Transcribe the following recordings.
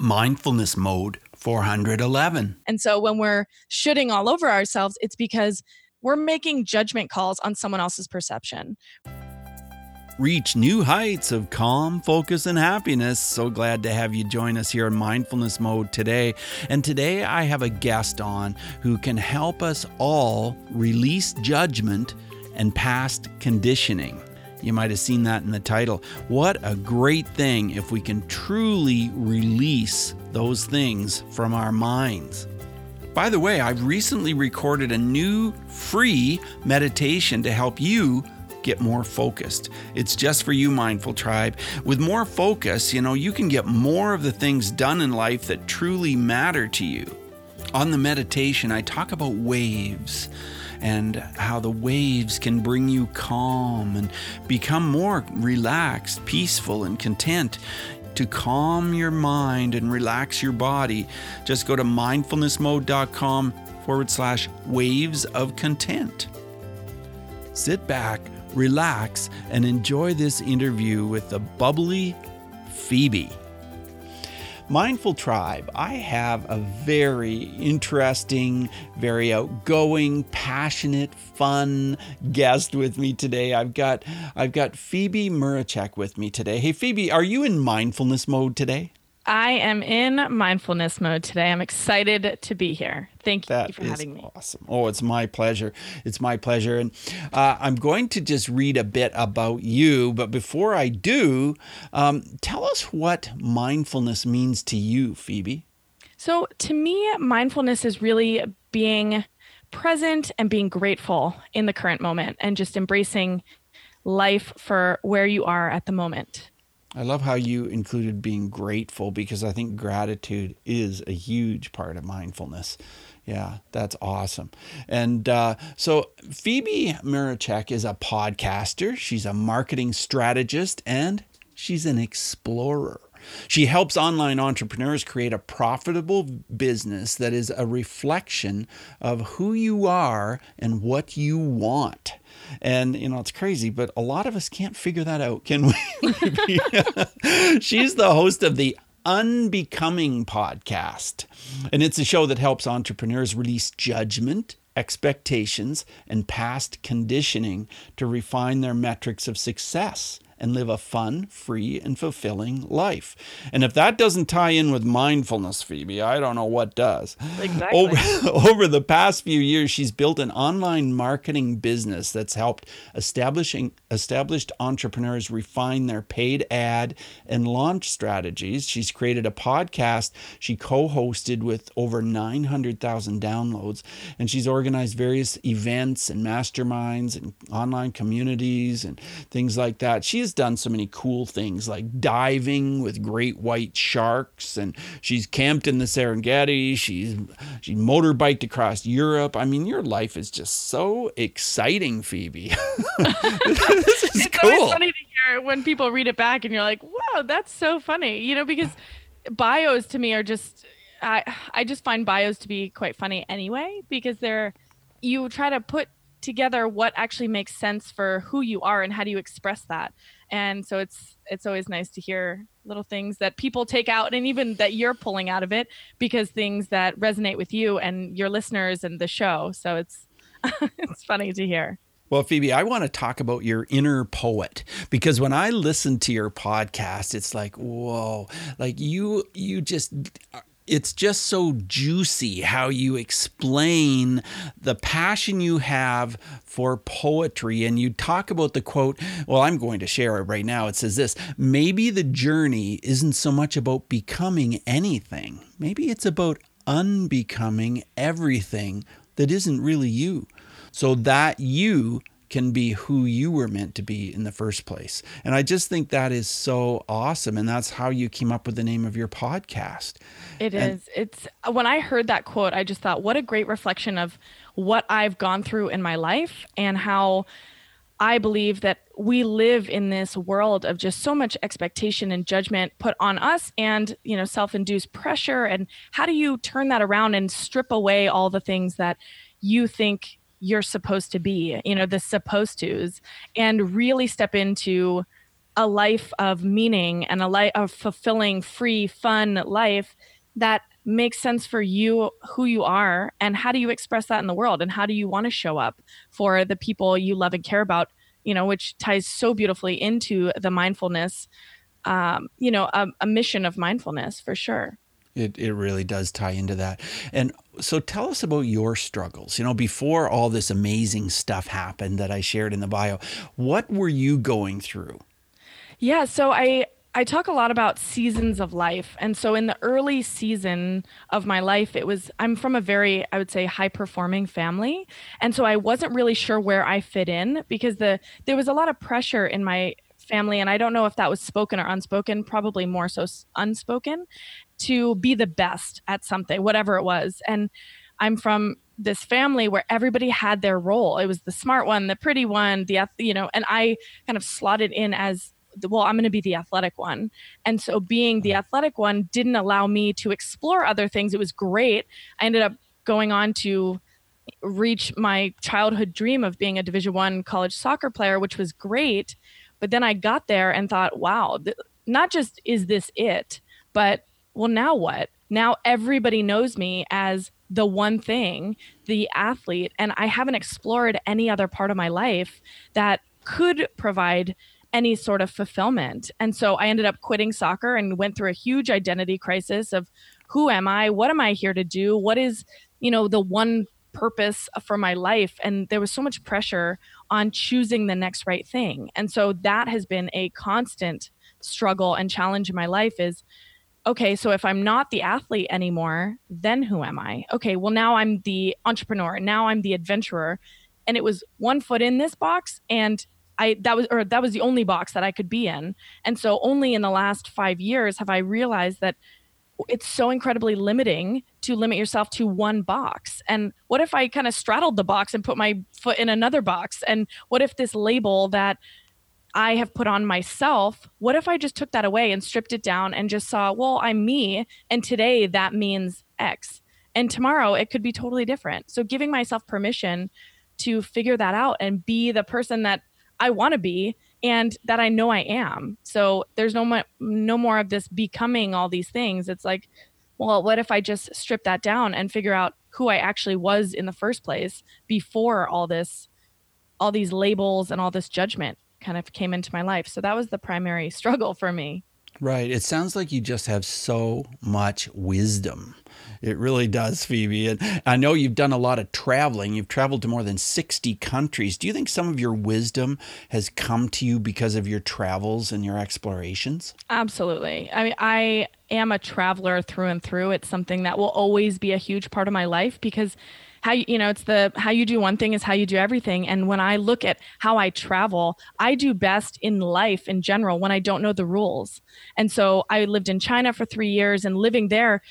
Mindfulness Mode 411. And so when we're shooting all over ourselves, it's because we're making judgment calls on someone else's perception. Reach new heights of calm, focus, and happiness. So glad to have you join us here in Mindfulness Mode today. And today I have a guest on who can help us all release judgment and past conditioning. You might have seen that in the title. What a great thing if we can truly release those things from our minds. By the way, I've recently recorded a new free meditation to help you get more focused. It's just for you, Mindful Tribe. With more focus, you know, you can get more of the things done in life that truly matter to you. On the meditation, I talk about waves and how the waves can bring you calm and become more relaxed, peaceful, and content. To calm your mind and relax your body, just go to mindfulnessmode.com forward slash waves of content. Sit back, relax, and enjoy this interview with the bubbly Phoebe. Mindful Tribe, I have a very interesting, very outgoing, passionate, fun guest with me today. I've got I've got Phoebe Mroczek with me today. Hey Phoebe, are you in mindfulness mode today? I am in mindfulness mode today. I'm excited to be here. Thank you that for having me. Awesome. Oh, it's my pleasure. It's my pleasure. And uh, I'm going to just read a bit about you. But before I do, um, tell us what mindfulness means to you, Phoebe. So, to me, mindfulness is really being present and being grateful in the current moment and just embracing life for where you are at the moment. I love how you included being grateful because I think gratitude is a huge part of mindfulness. Yeah, that's awesome. And uh, so Phoebe Mroczek is a podcaster, she's a marketing strategist, and she's an explorer. She helps online entrepreneurs create a profitable business that is a reflection of who you are and what you want. And, you know, it's crazy, but a lot of us can't figure that out, can we? She's the host of the Unbecoming podcast. And it's a show that helps entrepreneurs release judgment, expectations, and past conditioning to refine their metrics of success and live a fun, free, and fulfilling life. And if that doesn't tie in with mindfulness, Phoebe, I don't know what does. Exactly. Over, over the past few years, she's built an online marketing business that's helped establishing established entrepreneurs refine their paid ad and launch strategies. She's created a podcast she co-hosted with over 900,000 downloads, and she's organized various events and masterminds and online communities and things like that. She is has done so many cool things like diving with great white sharks, and she's camped in the Serengeti. She's she motorbiked across Europe. I mean, your life is just so exciting, Phoebe. this is it's cool. always funny to hear when people read it back, and you're like, "Wow, that's so funny," you know, because bios to me are just. I I just find bios to be quite funny anyway because they're you try to put together what actually makes sense for who you are and how do you express that and so it's it's always nice to hear little things that people take out and even that you're pulling out of it because things that resonate with you and your listeners and the show. So it's it's funny to hear. Well, Phoebe, I want to talk about your inner poet because when I listen to your podcast, it's like, whoa, like you, you just it's just so juicy how you explain the passion you have for poetry. And you talk about the quote, well, I'm going to share it right now. It says this maybe the journey isn't so much about becoming anything, maybe it's about unbecoming everything that isn't really you. So that you can be who you were meant to be in the first place. And I just think that is so awesome. And that's how you came up with the name of your podcast. It and, is. It's when I heard that quote, I just thought, what a great reflection of what I've gone through in my life and how I believe that we live in this world of just so much expectation and judgment put on us and, you know, self-induced pressure and how do you turn that around and strip away all the things that you think you're supposed to be, you know, the supposed tos, and really step into a life of meaning and a life of fulfilling, free, fun life that makes sense for you, who you are, and how do you express that in the world, and how do you want to show up for the people you love and care about, you know, which ties so beautifully into the mindfulness, um, you know, a, a mission of mindfulness for sure. It, it really does tie into that. And so tell us about your struggles. You know, before all this amazing stuff happened that I shared in the bio, what were you going through? Yeah, so I I talk a lot about seasons of life. And so in the early season of my life, it was, I'm from a very, I would say, high performing family. And so I wasn't really sure where I fit in because the, there was a lot of pressure in my family. And I don't know if that was spoken or unspoken, probably more so unspoken, to be the best at something, whatever it was. And I'm from this family where everybody had their role. It was the smart one, the pretty one, the, you know, and I kind of slotted in as well, I'm going to be the athletic one. And so being the uh-huh. athletic one didn't allow me to explore other things. It was great. I ended up going on to reach my childhood dream of being a division 1 college soccer player, which was great. But then I got there and thought, wow, th- not just is this it, but well, now what? Now everybody knows me as the one thing, the athlete, and I haven't explored any other part of my life that could provide any sort of fulfillment. And so I ended up quitting soccer and went through a huge identity crisis of who am I? What am I here to do? What is, you know, the one purpose for my life? And there was so much pressure on choosing the next right thing. And so that has been a constant struggle and challenge in my life is okay, so if I'm not the athlete anymore, then who am I? Okay, well, now I'm the entrepreneur, now I'm the adventurer. And it was one foot in this box and I that was or that was the only box that I could be in. And so only in the last 5 years have I realized that it's so incredibly limiting to limit yourself to one box. And what if I kind of straddled the box and put my foot in another box? And what if this label that I have put on myself, what if I just took that away and stripped it down and just saw, well, I'm me. And today that means X. And tomorrow it could be totally different. So giving myself permission to figure that out and be the person that I want to be and that I know I am. So there's no more, no more of this becoming all these things. It's like, well, what if I just strip that down and figure out who I actually was in the first place before all this, all these labels and all this judgment kind of came into my life. So that was the primary struggle for me. Right. It sounds like you just have so much wisdom. It really does, Phoebe. And I know you've done a lot of traveling. You've traveled to more than 60 countries. Do you think some of your wisdom has come to you because of your travels and your explorations? Absolutely. I mean, I am a traveler through and through. It's something that will always be a huge part of my life because how you, you know it's the how you do one thing is how you do everything. And when i look at how i travel i do best in life in general when i don't know the rules. And so i lived in china for 3 years and living there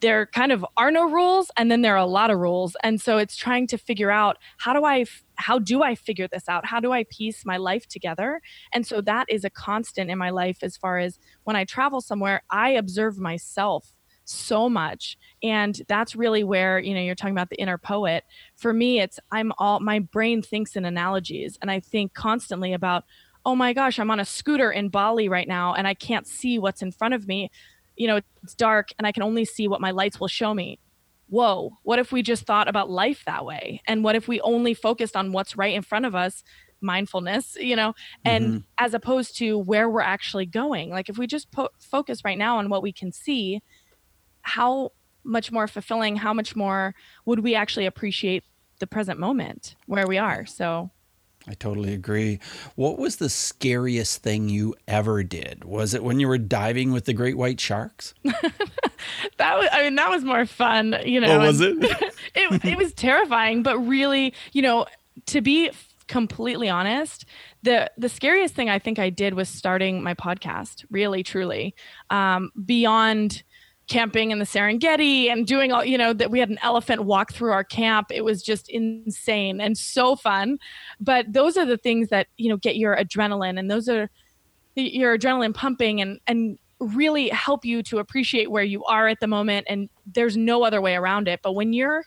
there kind of are no rules and then there are a lot of rules. And so it's trying to figure out how do i how do i figure this out? How do i piece my life together? And so that is a constant in my life as far as when i travel somewhere i observe myself so much. And that's really where you know you're talking about the inner poet. For me it's i'm all my brain thinks in analogies and i think constantly about oh my gosh i'm on a scooter in bali right now and i can't see what's in front of me. You know it's dark and i can only see what my lights will show me. Whoa what if we just thought about life that way? And what if we only focused on what's right in front of us? Mindfulness you know? And mm-hmm. as opposed to where we're actually going. Like if we just po- focus right now on what we can see how much more fulfilling, how much more would we actually appreciate the present moment where we are? So I totally agree. What was the scariest thing you ever did? Was it when you were diving with the great white sharks? that was I mean that was more fun, you know. Oh, was it? it it was terrifying, but really, you know, to be completely honest, the the scariest thing I think I did was starting my podcast, really truly. Um, beyond camping in the Serengeti and doing all, you know, that we had an elephant walk through our camp. It was just insane and so fun. But those are the things that, you know, get your adrenaline and those are your adrenaline pumping and, and really help you to appreciate where you are at the moment. And there's no other way around it. But when you're,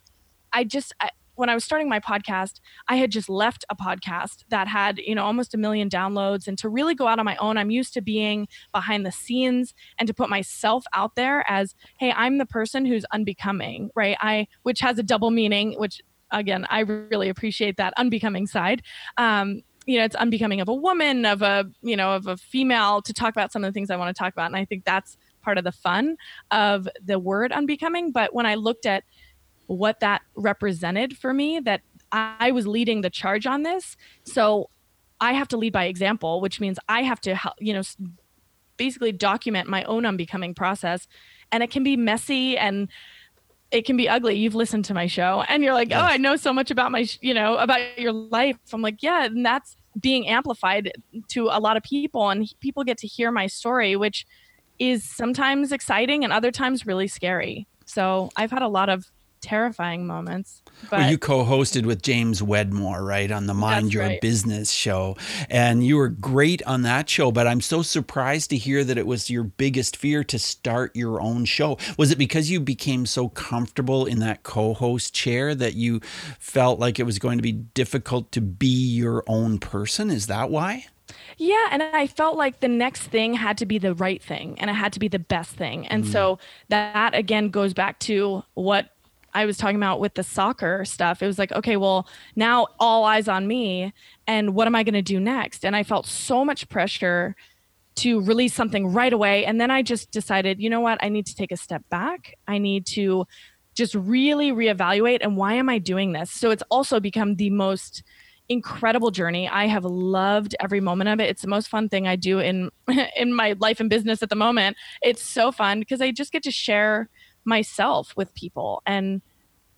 I just, I, when I was starting my podcast, I had just left a podcast that had, you know, almost a million downloads. And to really go out on my own, I'm used to being behind the scenes and to put myself out there as, hey, I'm the person who's unbecoming, right? I, which has a double meaning, which again, I really appreciate that unbecoming side. Um, you know, it's unbecoming of a woman, of a, you know, of a female to talk about some of the things I want to talk about. And I think that's part of the fun of the word unbecoming. But when I looked at what that represented for me, that I was leading the charge on this. So I have to lead by example, which means I have to, you know, basically document my own unbecoming process. And it can be messy and it can be ugly. You've listened to my show and you're like, yes. oh, I know so much about my, you know, about your life. I'm like, yeah, and that's being amplified to a lot of people. And people get to hear my story, which is sometimes exciting and other times really scary. So I've had a lot of terrifying moments. But well, you co-hosted with James Wedmore, right, on the Mind Your right. Business show, and you were great on that show. But I'm so surprised to hear that it was your biggest fear to start your own show. Was it because you became so comfortable in that co-host chair that you felt like it was going to be difficult to be your own person? Is that why? Yeah, and I felt like the next thing had to be the right thing and it had to be the best thing. And mm. so that again goes back to what I was talking about with the soccer stuff. It was like, okay, well, now all eyes on me. And what am I going to do next? And I felt so much pressure to release something right away. And then I just decided, you know what? I need to take a step back. I need to just really reevaluate. And why am I doing this? So it's also become the most incredible journey. I have loved every moment of it. It's the most fun thing I do in in my life and business at the moment. It's so fun because I just get to share myself with people. And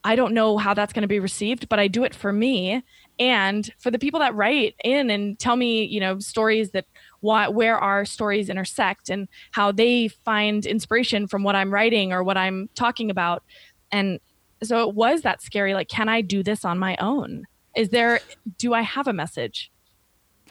I don't know how that's going to be received, but I do it for me and for the people that write in and tell me, you know, stories that what, where our stories intersect and how they find inspiration from what I'm writing or what I'm talking about. And so it was that scary like, can I do this on my own? Is there, do I have a message?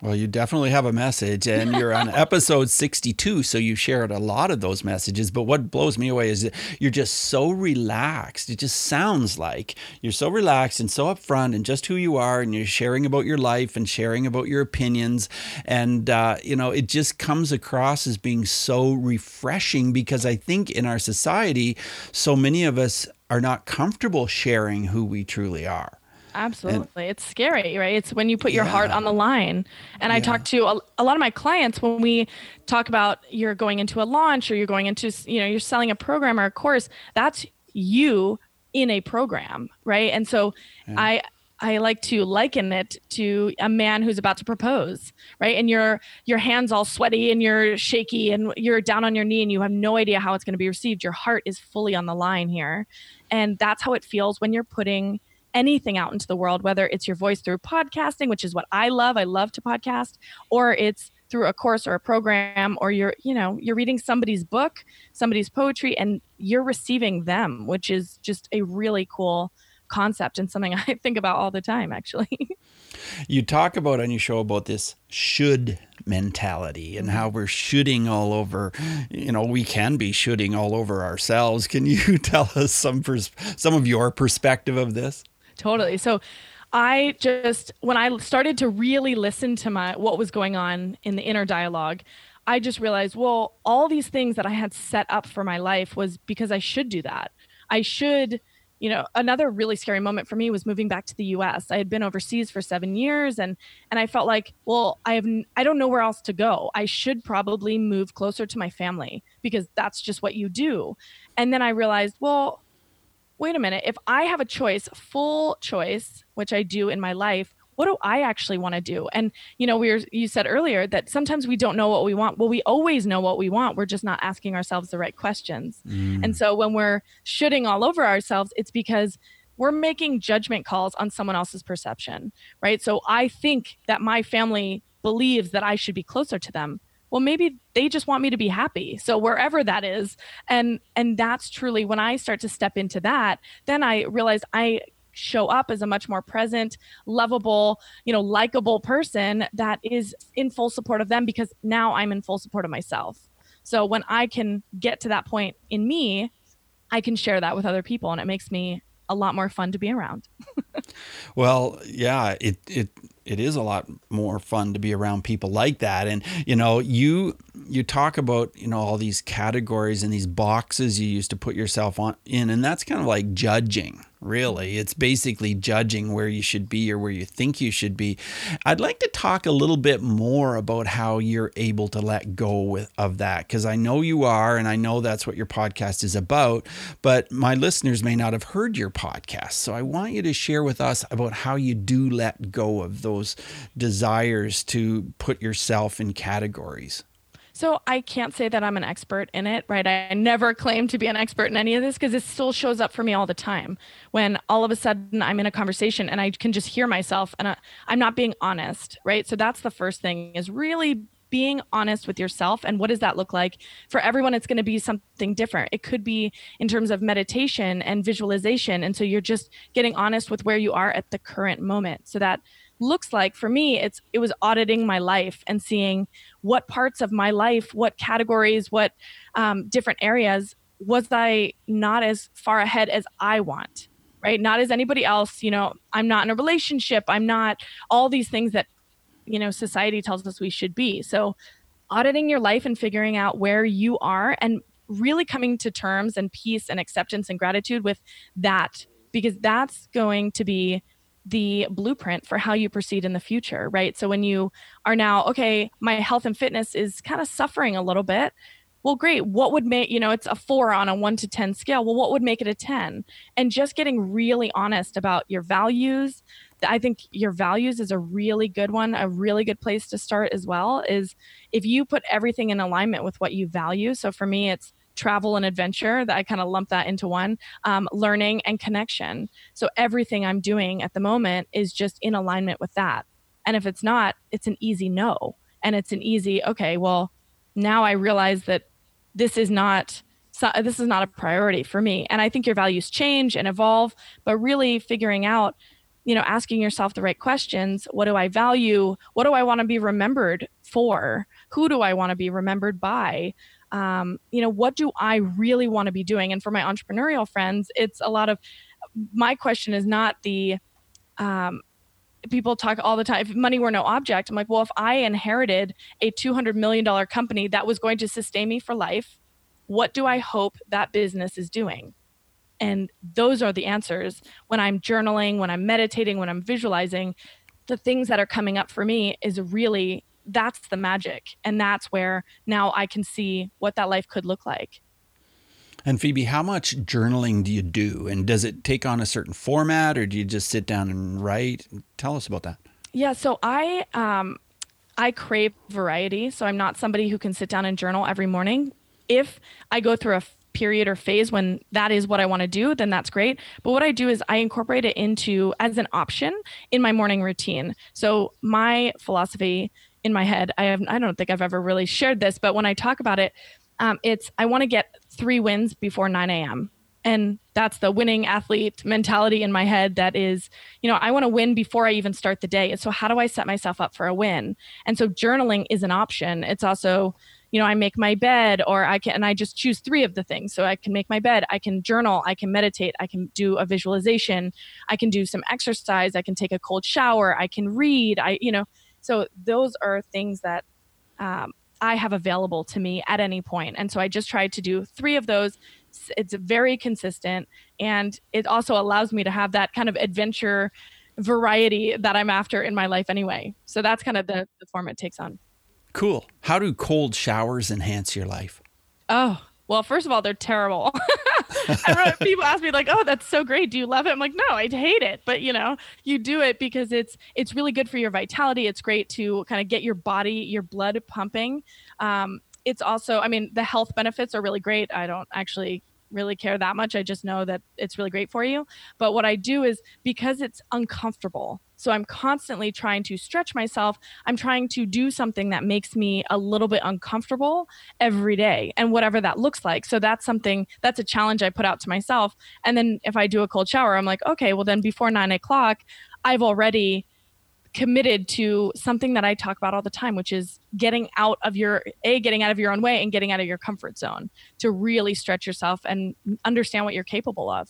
Well, you definitely have a message, and you're on episode 62, so you shared a lot of those messages. But what blows me away is that you're just so relaxed. It just sounds like you're so relaxed and so upfront and just who you are, and you're sharing about your life and sharing about your opinions. And, uh, you know, it just comes across as being so refreshing because I think in our society, so many of us are not comfortable sharing who we truly are. Absolutely. And, it's scary, right? It's when you put your yeah. heart on the line. And yeah. I talk to a, a, lot of my clients when we talk about you're going into a launch or you're going into, you know, you're selling a program or a course, that's you in a program, right? And so yeah. I I like to liken it to a man who's about to propose, right? And your your hands all sweaty and you're shaky and you're down on your knee and you have no idea how it's going to be received. Your heart is fully on the line here. And that's how it feels when you're putting anything out into the world, whether it's your voice through podcasting, which is what I love. I love to podcast, or it's through a course or a program, or you're, you know, you're reading somebody's book, somebody's poetry, and you're receiving them, which is just a really cool concept and something I think about all the time, actually. you talk about on your show about this should mentality and how we're shooting all over you know we can be shooting all over ourselves can you tell us some pers- some of your perspective of this totally. So I just when I started to really listen to my what was going on in the inner dialogue, I just realized, well, all these things that I had set up for my life was because I should do that. I should, you know, another really scary moment for me was moving back to the US. I had been overseas for 7 years and and I felt like, well, I have I don't know where else to go. I should probably move closer to my family because that's just what you do. And then I realized, well, wait a minute, if I have a choice, full choice, which I do in my life, what do I actually want to do? And you know, we were you said earlier that sometimes we don't know what we want. Well, we always know what we want. We're just not asking ourselves the right questions. Mm. And so when we're shooting all over ourselves, it's because we're making judgment calls on someone else's perception, right? So I think that my family believes that I should be closer to them well maybe they just want me to be happy. So wherever that is and and that's truly when i start to step into that then i realize i show up as a much more present lovable you know likable person that is in full support of them because now i'm in full support of myself. So when i can get to that point in me i can share that with other people and it makes me a lot more fun to be around. well, yeah, it it it is a lot more fun to be around people like that and you know you you talk about you know all these categories and these boxes you used to put yourself on in and that's kind of like judging really. It's basically judging where you should be or where you think you should be. I'd like to talk a little bit more about how you're able to let go with, of that because i know you are and i know that's what your podcast is about but my listeners may not have heard your podcast. So i want you to share with us about how you do let go of those desires to put yourself in categories so I can't say that I'm an expert in it, right? I never claim to be an expert in any of this because it still shows up for me all the time. When all of a sudden I'm in a conversation and I can just hear myself and I, I'm not being honest, right? So that's the first thing is really being honest with yourself and what does that look like for everyone it's going to be something different it could be in terms of meditation and visualization and so you're just getting honest with where you are at the current moment so that looks like for me it's it was auditing my life and seeing what parts of my life what categories what um, different areas was i not as far ahead as i want right? Not as anybody else you know i'm not in a relationship i'm not all these things that you know society tells us we should be. So auditing your life and figuring out where you are and really coming to terms and peace and acceptance and gratitude with that because that's going to be the blueprint for how you proceed in the future, right? So when you are now, okay, my health and fitness is kind of suffering a little bit. Well, great. What would make, you know, it's a four on a one to 10 scale. Well, what would make it a 10? And just getting really honest about your values. I think your values is a really good one. A really good place to start as well is if you put everything in alignment with what you value. So for me, it's travel and adventure that I kind of lump that into one, um, learning and connection. So everything I'm doing at the moment is just in alignment with that. And if it's not, it's an easy no. And it's an easy, okay, well, now I realize that this is not so this is not a priority for me. And I think your values change and evolve, but really figuring out you know asking yourself the right questions what do i value what do i want to be remembered for who do i want to be remembered by um, you know, what do I really want to be doing? And for my entrepreneurial friends, it's a lot of my question is not the, um, people talk all the time if money were no object i'm like well if i inherited a 200 million dollar company that was going to sustain me for life what do i hope that business is doing and those are the answers when i'm journaling when i'm meditating when i'm visualizing the things that are coming up for me is really that's the magic. And that's where now I can see what that life could look like. And Phoebe, how much journaling do you do? And does it take on a certain format or do you just sit down and write? Tell us about that. Yeah, so I um I crave variety. So I'm not somebody who can sit down and journal every morning. If I go through a period or phase when that is what I want to do, then that's great. But what I do is I incorporate it into as an option in my morning routine. So my philosophy in my head. I have I don't think I've ever really shared this, but when I talk about it, um, it's I want to get three wins before 9 a.m. And that's the winning athlete mentality in my head. That is, you know, I want to win before I even start the day. And so, how do I set myself up for a win? And so, journaling is an option. It's also, you know, I make my bed, or I can, and I just choose three of the things. So I can make my bed, I can journal, I can meditate, I can do a visualization, I can do some exercise, I can take a cold shower, I can read, I, you know, so those are things that um, I have available to me at any point. And so I just tried to do three of those. It's very consistent. And it also allows me to have that kind of adventure variety that I'm after in my life anyway. So that's kind of the, the form it takes on. Cool. How do cold showers enhance your life? Oh, well, first of all, they're terrible. people ask me like, "Oh, that's so great. Do you love it?" I'm like, "No, I hate it." But you know, you do it because it's it's really good for your vitality. It's great to kind of get your body, your blood pumping. Um, it's also, I mean, the health benefits are really great. I don't actually really care that much. I just know that it's really great for you. But what I do is because it's uncomfortable. So I'm constantly trying to stretch myself. I'm trying to do something that makes me a little bit uncomfortable every day and whatever that looks like. So that's something that's a challenge I put out to myself. And then if I do a cold shower, I'm like, okay, well, then before nine o'clock, I've already committed to something that I talk about all the time, which is getting out of your a getting out of your own way and getting out of your comfort zone to really stretch yourself and understand what you're capable of.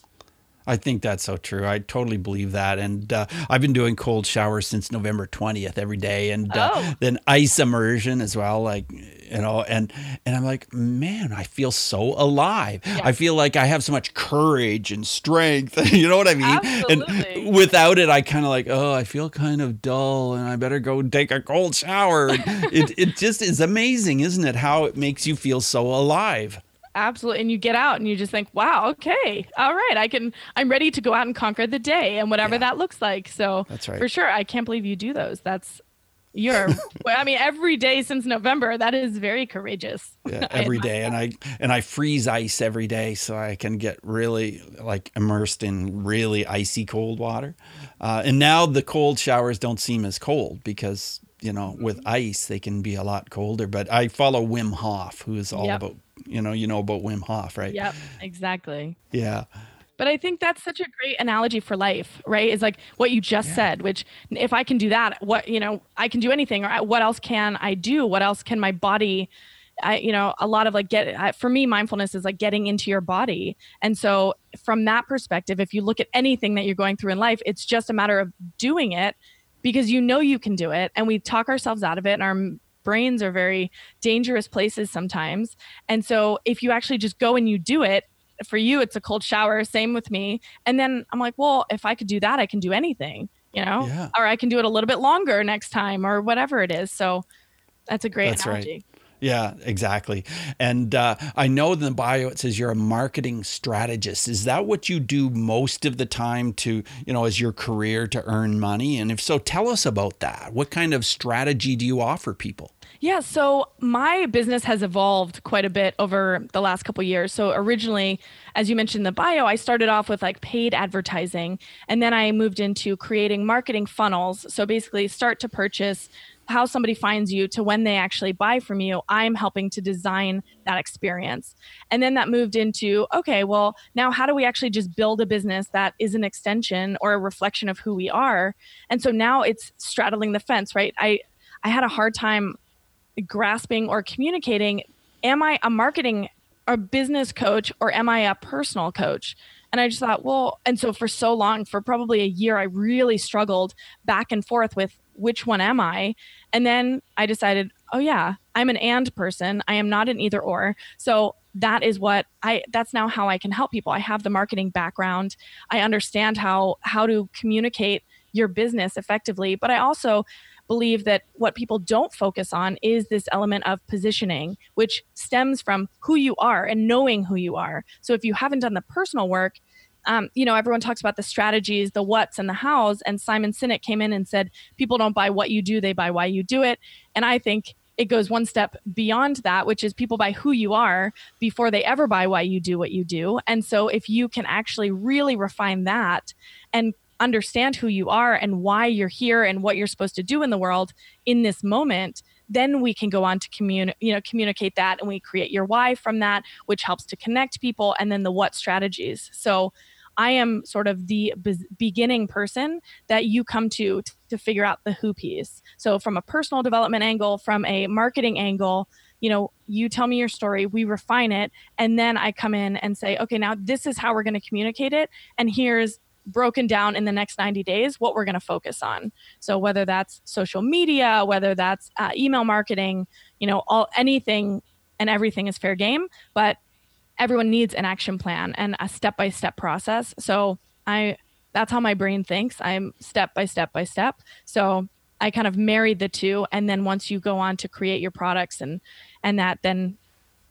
I think that's so true. I totally believe that. And uh, I've been doing cold showers since November 20th every day. And uh, Oh. then ice immersion as well. Like, you know, and, and I'm like, man, I feel so alive. I feel like I have so much courage and strength. you know what I mean? Absolutely. And without it, I kind of like, oh, I feel kind of dull and I better go take a cold shower. It, it just is amazing, isn't it? How it makes you feel so alive. Absolutely. And you get out and you just think, wow, okay, all right, I can, I'm ready to go out and conquer the day and whatever Yeah. that looks like. So That's right. for sure. I can't believe you do those. That's, you're, well, I mean, every day since November, that is very courageous. yeah, every day and i and i freeze ice every day so i can get really like immersed in really icy cold water uh, and now the cold showers don't seem as cold because you know with Mm-hmm. ice they can be a lot colder but i follow wim hof who is all Yep. about you know you know about wim hof right Yep, exactly. yeah But I think that's such a great analogy for life, right? Is like what you just said, which if I can do that, what, you know, I can do anything, or what else can I do? What else can my body, I, you know, a lot of like get, for me, mindfulness is like getting into your body. And so from that perspective, if you look at anything that you're going through in life, it's just a matter of doing it because you know you can do it. And we talk ourselves out of it and our brains are very dangerous places sometimes. And so if you actually just go and you do it, for you it's a cold shower same with me and then i'm like well if i could do that i can do anything you know Yeah. or i can do it a little bit longer next time or whatever it is so that's a great That's right. Yeah exactly. And uh, i know in the bio it says you're a marketing strategist. Is that what you do most of the time to you know as your career to earn money? And if so tell us about that. What kind of strategy do you offer people? Yeah, so my business has evolved quite a bit over the last couple years. So originally, as you mentioned in the bio, I started off with like paid advertising and then I moved into creating marketing funnels. So basically start to purchase how somebody finds you to when they actually buy from you, I'm helping to design that experience. And then that moved into okay, well, now how do we actually just build a business that is an extension or a reflection of who we are? And so now it's straddling the fence, right? I I had a hard time grasping or communicating am i a marketing or business coach or am i a personal coach and i just thought well and so for so long for probably a year i really struggled back and forth with which one am i and then i decided oh yeah i'm an and person. I am not an either or. So that is what i that's now how i can help people. I have the marketing background. I understand how how to communicate your business effectively. But i also believe that what people don't focus on is this element of positioning, which stems from who you are and knowing who you are. So if you haven't done the personal work, um, you know, everyone talks about the strategies, the what's, and the hows. And Simon Sinek came in and said, people don't buy what you do, they buy why you do it. And I think it goes one step beyond that, which is people buy who you are before they ever buy why you do what you do. And so if you can actually really refine that and understand who you are and why you're here and what you're supposed to do in the world in this moment then we can go on to communi- you know communicate that and we create your why from that which helps to connect people and then the what strategies so i am sort of the be- beginning person that you come to t- to figure out the who piece. So from a personal development angle from a marketing angle you know you tell me your story we refine it and then i come in and say okay now this is how we're going to communicate it and here's broken down in the next 90 days what we're going to focus on. So whether that's social media whether that's uh, email marketing you know all anything and everything is fair game but everyone needs an action plan and a step by step process. So i that's how my brain thinks. I'm step by step by step. So i kind of married the two. And then once you go on to create your products and and that then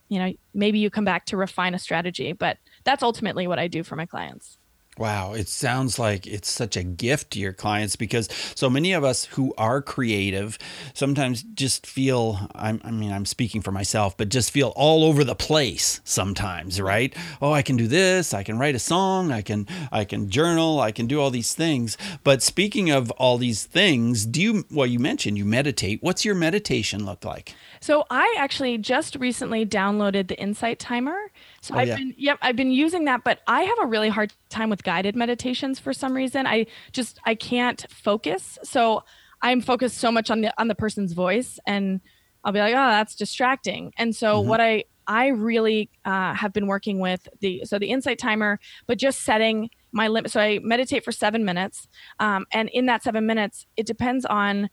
you know maybe you come back to refine a strategy. But that's ultimately what i do for my clients Wow, it sounds like it's such a gift to your clients because so many of us who are creative sometimes just feel I'm, I mean, I'm speaking for myself, but just feel all over the place sometimes, right? Oh, I can do this, I can write a song, I can I can journal, I can do all these things. But speaking of all these things, do you well you mentioned you meditate. What's your meditation look like? So I actually just recently downloaded the Insight Timer. So Oh, I've yeah. been yep, I've been using that, but I have a really hard time with guided meditations for some reason. I just I can't focus. So I'm focused so much on the on the person's voice and I'll be like, "Oh, that's distracting." And so Mm-hmm. what I I really uh, have been working with the so the Insight Timer, but just setting my limit. So I meditate for seven minutes. Um, and in that seven minutes, it depends on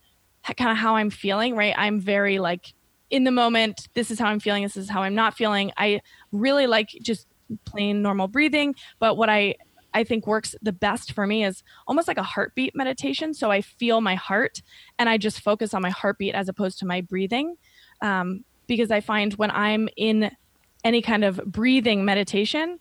kind of how I'm feeling, right? I'm very like in the moment. This is how I'm feeling. This is how I'm not feeling. I really like just plain normal breathing. But what I I think works the best for me is almost like a heartbeat meditation. So I feel my heart and I just focus on my heartbeat as opposed to my breathing. Um, because I find when I'm in any kind of breathing meditation,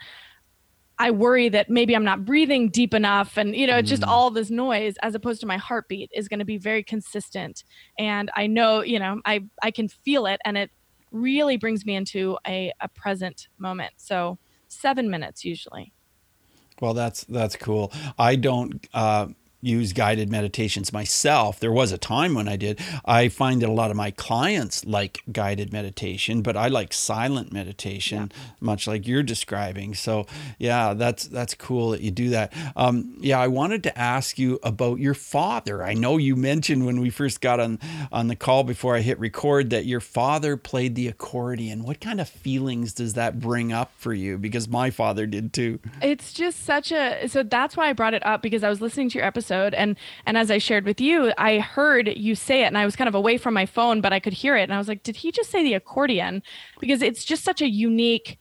I worry that maybe I'm not breathing deep enough and you know mm. just all this noise as opposed to my heartbeat is going to be very consistent. And I know you know I I can feel it and it really brings me into a, a present moment. So 7 minutes usually. Well that's that's cool. I don't uh use guided meditations myself. There was a time when I did. I find that a lot of my clients like guided meditation, but I like silent meditation, yeah. much like you're describing. So yeah, that's that's cool that you do that. Um, yeah, I wanted to ask you about your father. I know you mentioned when we first got on on the call before I hit record that your father played the accordion. What kind of feelings does that bring up for you? Because my father did too. It's just such a so that's why I brought it up because I was listening to your episode episode and and as I shared with you, I heard you say it and I was kind of away from my phone, but I could hear it and I was like, did he just say the accordion? Because it's just such a unique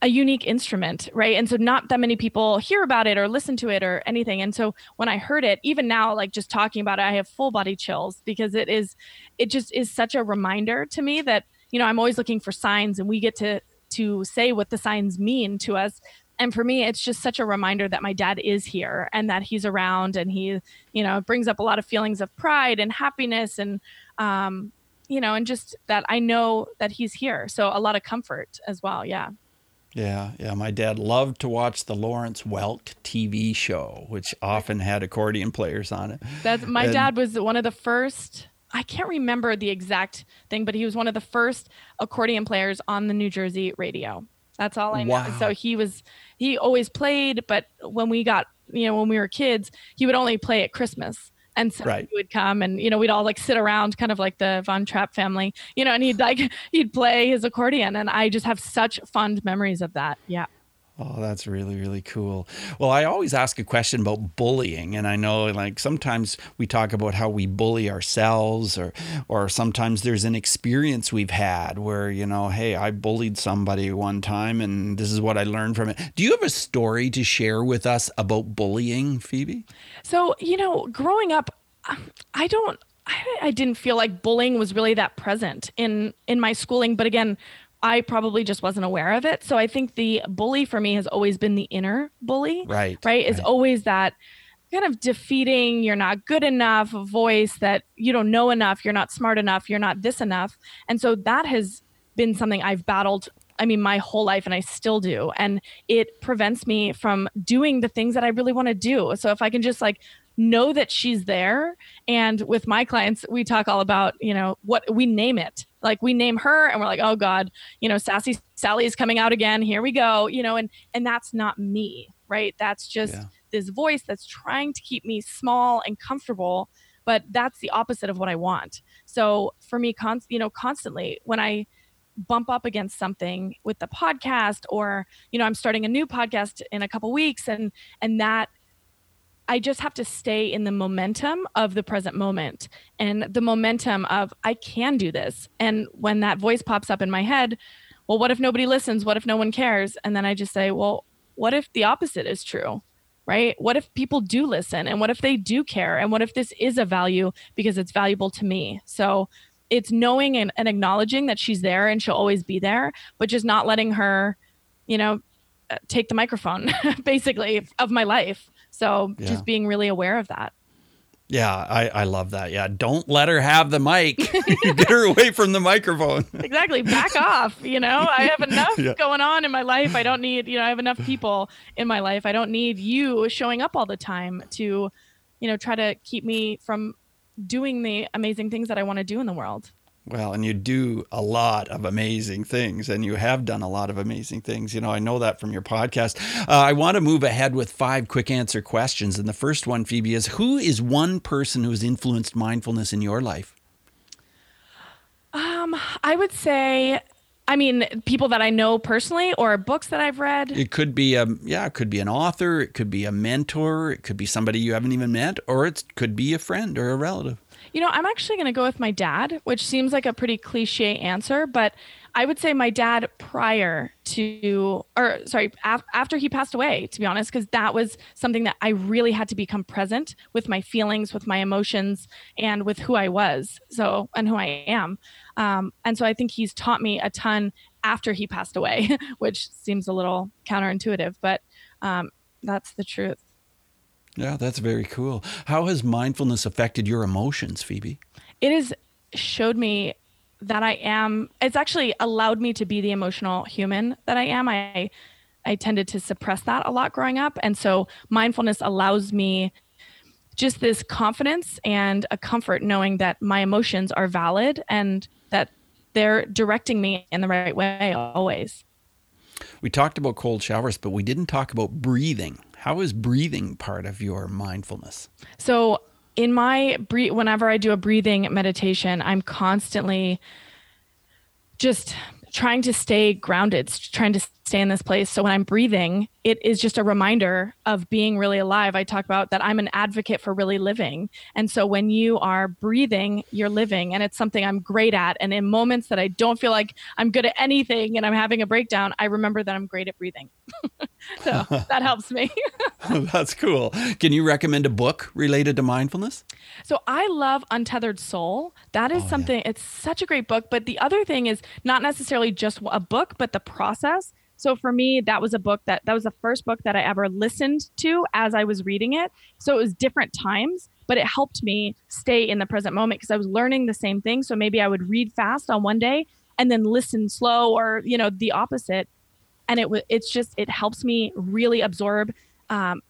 a unique instrument, right? And so not that many people hear about it or listen to it or anything. And so when I heard it, even now, like just talking about it, I have full body chills because it is, it just is such a reminder to me that, you know, I'm always looking for signs and we get to, to say what the signs mean to us and for me it's just such a reminder that my dad is here and that he's around and he you know brings up a lot of feelings of pride and happiness and um you know and just that i know that he's here so a lot of comfort as well yeah yeah, yeah. My dad loved to watch the Lawrence Welk TV show, which often had accordion players on it. That's my and, dad was one of the first. I can't remember the exact thing, but he was one of the first accordion players on the New Jersey radio. That's all I know. Wow. So he was he always played, but when we got you know when we were kids, he would only play at Christmas. And so right. he would come and, you know, we'd all like sit around kind of like the Von Trapp family, you know, and he'd like, he'd play his accordion. And I just have such fond memories of that. Yeah. Oh, that's really, really cool. Well, I always ask a question about bullying. And I know like sometimes we talk about how we bully ourselves or or sometimes there's an experience we've had where, you know, hey, I bullied somebody one time and this is what I learned from it. Do you have a story to share with us about bullying, Phoebe? So, you know, growing up, I don't I, didn't feel like bullying was really that present in in my schooling. But again, I probably just wasn't aware of it. So I think the bully for me has always been the inner bully. Right. Right. Is always that kind of defeating, you're not good enough voice that you don't know enough, you're not smart enough, you're not this enough. And so that has been something I've battled I mean, my whole life, and I still do. And it prevents me from doing the things that I really want to do. So if I can just like know that she's there, and with my clients, we talk all about, you know, what we name it like we name her and we're like oh god you know sassy sally is coming out again. Here we go you know and and that's not me right? That's just yeah. this voice that's trying to keep me small and comfortable but that's the opposite of what i want. So for me con- you know constantly when i bump up against something with the podcast or you know i'm starting a new podcast in a couple weeks and and that I just have to stay in the momentum of the present moment and the momentum of I can do this. And when that voice pops up in my head, well, what if nobody listens? What if no one cares? And then I just say, well, what if the opposite is true? Right? What if people do listen? And what if they do care? And what if this is a value because it's valuable to me? So it's knowing and, and acknowledging that she's there and she'll always be there, but just not letting her, you know, uh, take the microphone basically of my life so yeah. just being really aware of that. Yeah, I, I love that. Yeah, don't let her have the mic. Get her away from the microphone. exactly. Back off. You know, I have enough yeah. going on in my life. I don't need, you know, I have enough people in my life. I don't need you showing up all the time to, you know, try to keep me from doing the amazing things that I want to do in the world. Well, and you do a lot of amazing things, and you have done a lot of amazing things. You know, I know that from your podcast. Uh, I want to move ahead with five quick answer questions. And the first one, Phoebe, is who is one person who has influenced mindfulness in your life? Um, I would say I mean, people that I know personally or books that I've read. It could be a yeah, it could be an author, it could be a mentor, it could be somebody you haven't even met, or it could be a friend or a relative. You know, I'm actually going to go with my dad, which seems like a pretty cliche answer, but I would say my dad prior to, or sorry, af- after he passed away, to be honest, because that was something that I really had to become present with my feelings, with my emotions, and with who I was. So, and who I am. Um, and so I think he's taught me a ton after he passed away, which seems a little counterintuitive, but um, that's the truth. Yeah, that's very cool. How has mindfulness affected your emotions, Phoebe? It has showed me that I am it's actually allowed me to be the emotional human that I am. I I tended to suppress that a lot growing up and so mindfulness allows me just this confidence and a comfort knowing that my emotions are valid and that they're directing me in the right way always. We talked about cold showers, but we didn't talk about breathing. How is breathing part of your mindfulness? So, in my breathe, whenever I do a breathing meditation, I'm constantly just trying to stay grounded, trying to stay in this place. So when I'm breathing, it is just a reminder of being really alive. I talk about that I'm an advocate for really living. And so when you are breathing, you're living. And it's something I'm great at. And in moments that I don't feel like I'm good at anything and I'm having a breakdown, I remember that I'm great at breathing. so that helps me. That's cool. Can you recommend a book related to mindfulness? So I love Untethered Soul. That is oh, something, yeah. it's such a great book. But the other thing is not necessarily just a book, but the process. So for me, that was a book that that was the first book that I ever listened to as I was reading it. So it was different times, but it helped me stay in the present moment because I was learning the same thing. So maybe I would read fast on one day and then listen slow or, you know, the opposite. And it was it's just it helps me really absorb um,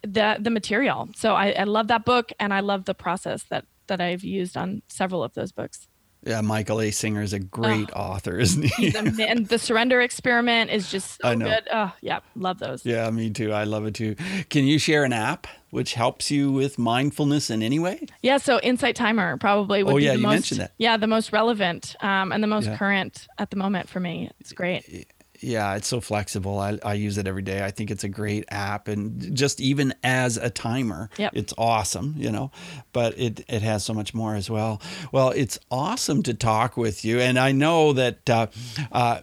the the material. So I, I love that book and I love the process that that I've used on several of those books. Yeah, Michael A. Singer is a great oh, author, isn't he? and the Surrender Experiment is just so I know. good. Oh, yeah, love those. Yeah, me too. I love it too. Can you share an app which helps you with mindfulness in any way? Yeah, so Insight Timer probably would oh, be yeah, the you most, mentioned that. Yeah, the most relevant um, and the most yeah. current at the moment for me. It's great yeah, it's so flexible. I, I use it every day. I think it's a great app, and just even as a timer, yep. it's awesome. You know, but it it has so much more as well. Well, it's awesome to talk with you, and I know that. Uh, uh,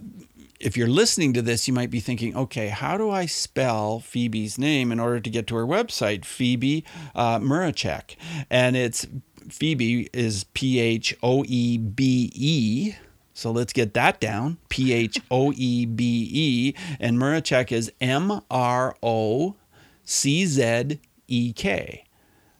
if you're listening to this, you might be thinking, okay, how do I spell Phoebe's name in order to get to her website, Phoebe uh, Mroczek? And it's Phoebe is P H O E B E so let's get that down. P H O E B E. And Mroczek is M R O C Z E K.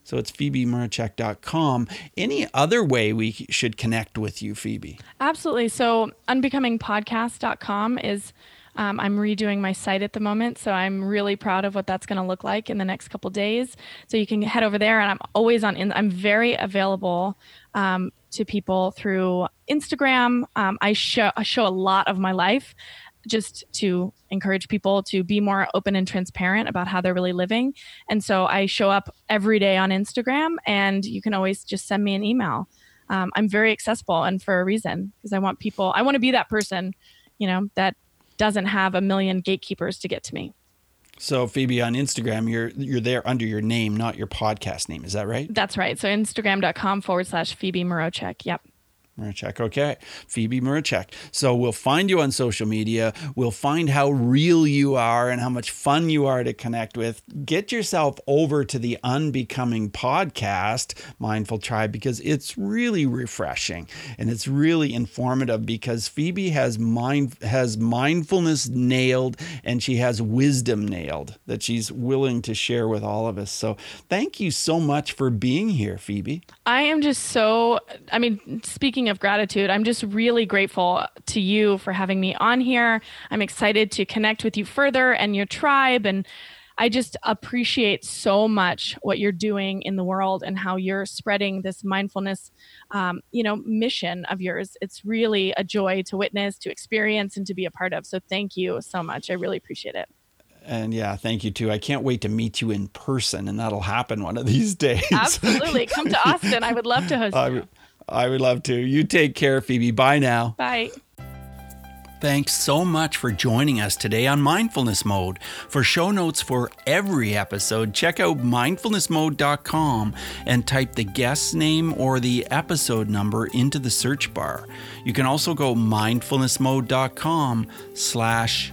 So it's PhoebeMroczek.com. Any other way we should connect with you, Phoebe? Absolutely. So unbecomingpodcast.com is um, I'm redoing my site at the moment, so I'm really proud of what that's going to look like in the next couple days. So you can head over there, and I'm always on. I'm very available um, to people through Instagram. Um, I show I show a lot of my life just to encourage people to be more open and transparent about how they're really living. And so I show up every day on Instagram, and you can always just send me an email. Um, I'm very accessible, and for a reason, because I want people. I want to be that person, you know, that doesn't have a million gatekeepers to get to me. So Phoebe on Instagram, you're you're there under your name, not your podcast name. Is that right? That's right. So Instagram.com forward slash Phoebe Mroczek. Yep. Mroczek. Okay. Phoebe Mroczek. So we'll find you on social media. We'll find how real you are and how much fun you are to connect with. Get yourself over to the Unbecoming podcast, Mindful Tribe, because it's really refreshing and it's really informative because Phoebe has mind has mindfulness nailed and she has wisdom nailed that she's willing to share with all of us. So thank you so much for being here, Phoebe. I am just so I mean, speaking speaking of gratitude, I'm just really grateful to you for having me on here. I'm excited to connect with you further and your tribe. And I just appreciate so much what you're doing in the world and how you're spreading this mindfulness, um, you know, mission of yours. It's really a joy to witness, to experience, and to be a part of. So thank you so much. I really appreciate it. And yeah, thank you too. I can't wait to meet you in person, and that'll happen one of these days. Absolutely. Come to Austin. I would love to host you. I would love to. You take care, Phoebe. Bye now. Bye. Thanks so much for joining us today on Mindfulness Mode. For show notes for every episode, check out mindfulnessmode.com and type the guest name or the episode number into the search bar. You can also go mindfulnessmode.com slash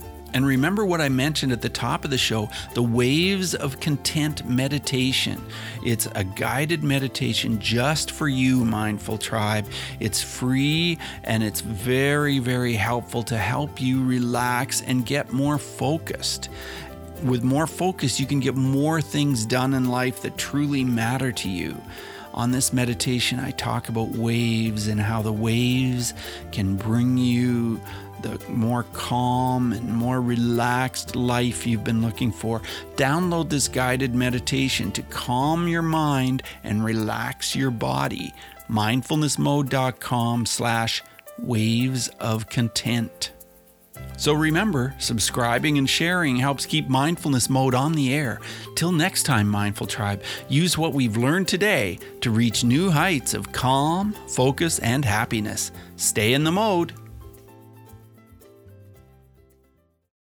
And remember what I mentioned at the top of the show the Waves of Content meditation. It's a guided meditation just for you, Mindful Tribe. It's free and it's very, very helpful to help you relax and get more focused. With more focus, you can get more things done in life that truly matter to you. On this meditation, I talk about waves and how the waves can bring you the more calm and more relaxed life you've been looking for. Download this guided meditation to calm your mind and relax your body. mindfulnessmode.com slash waves of content. So remember, subscribing and sharing helps keep mindfulness mode on the air. Till next time, Mindful Tribe, use what we've learned today to reach new heights of calm, focus, and happiness. Stay in the mode.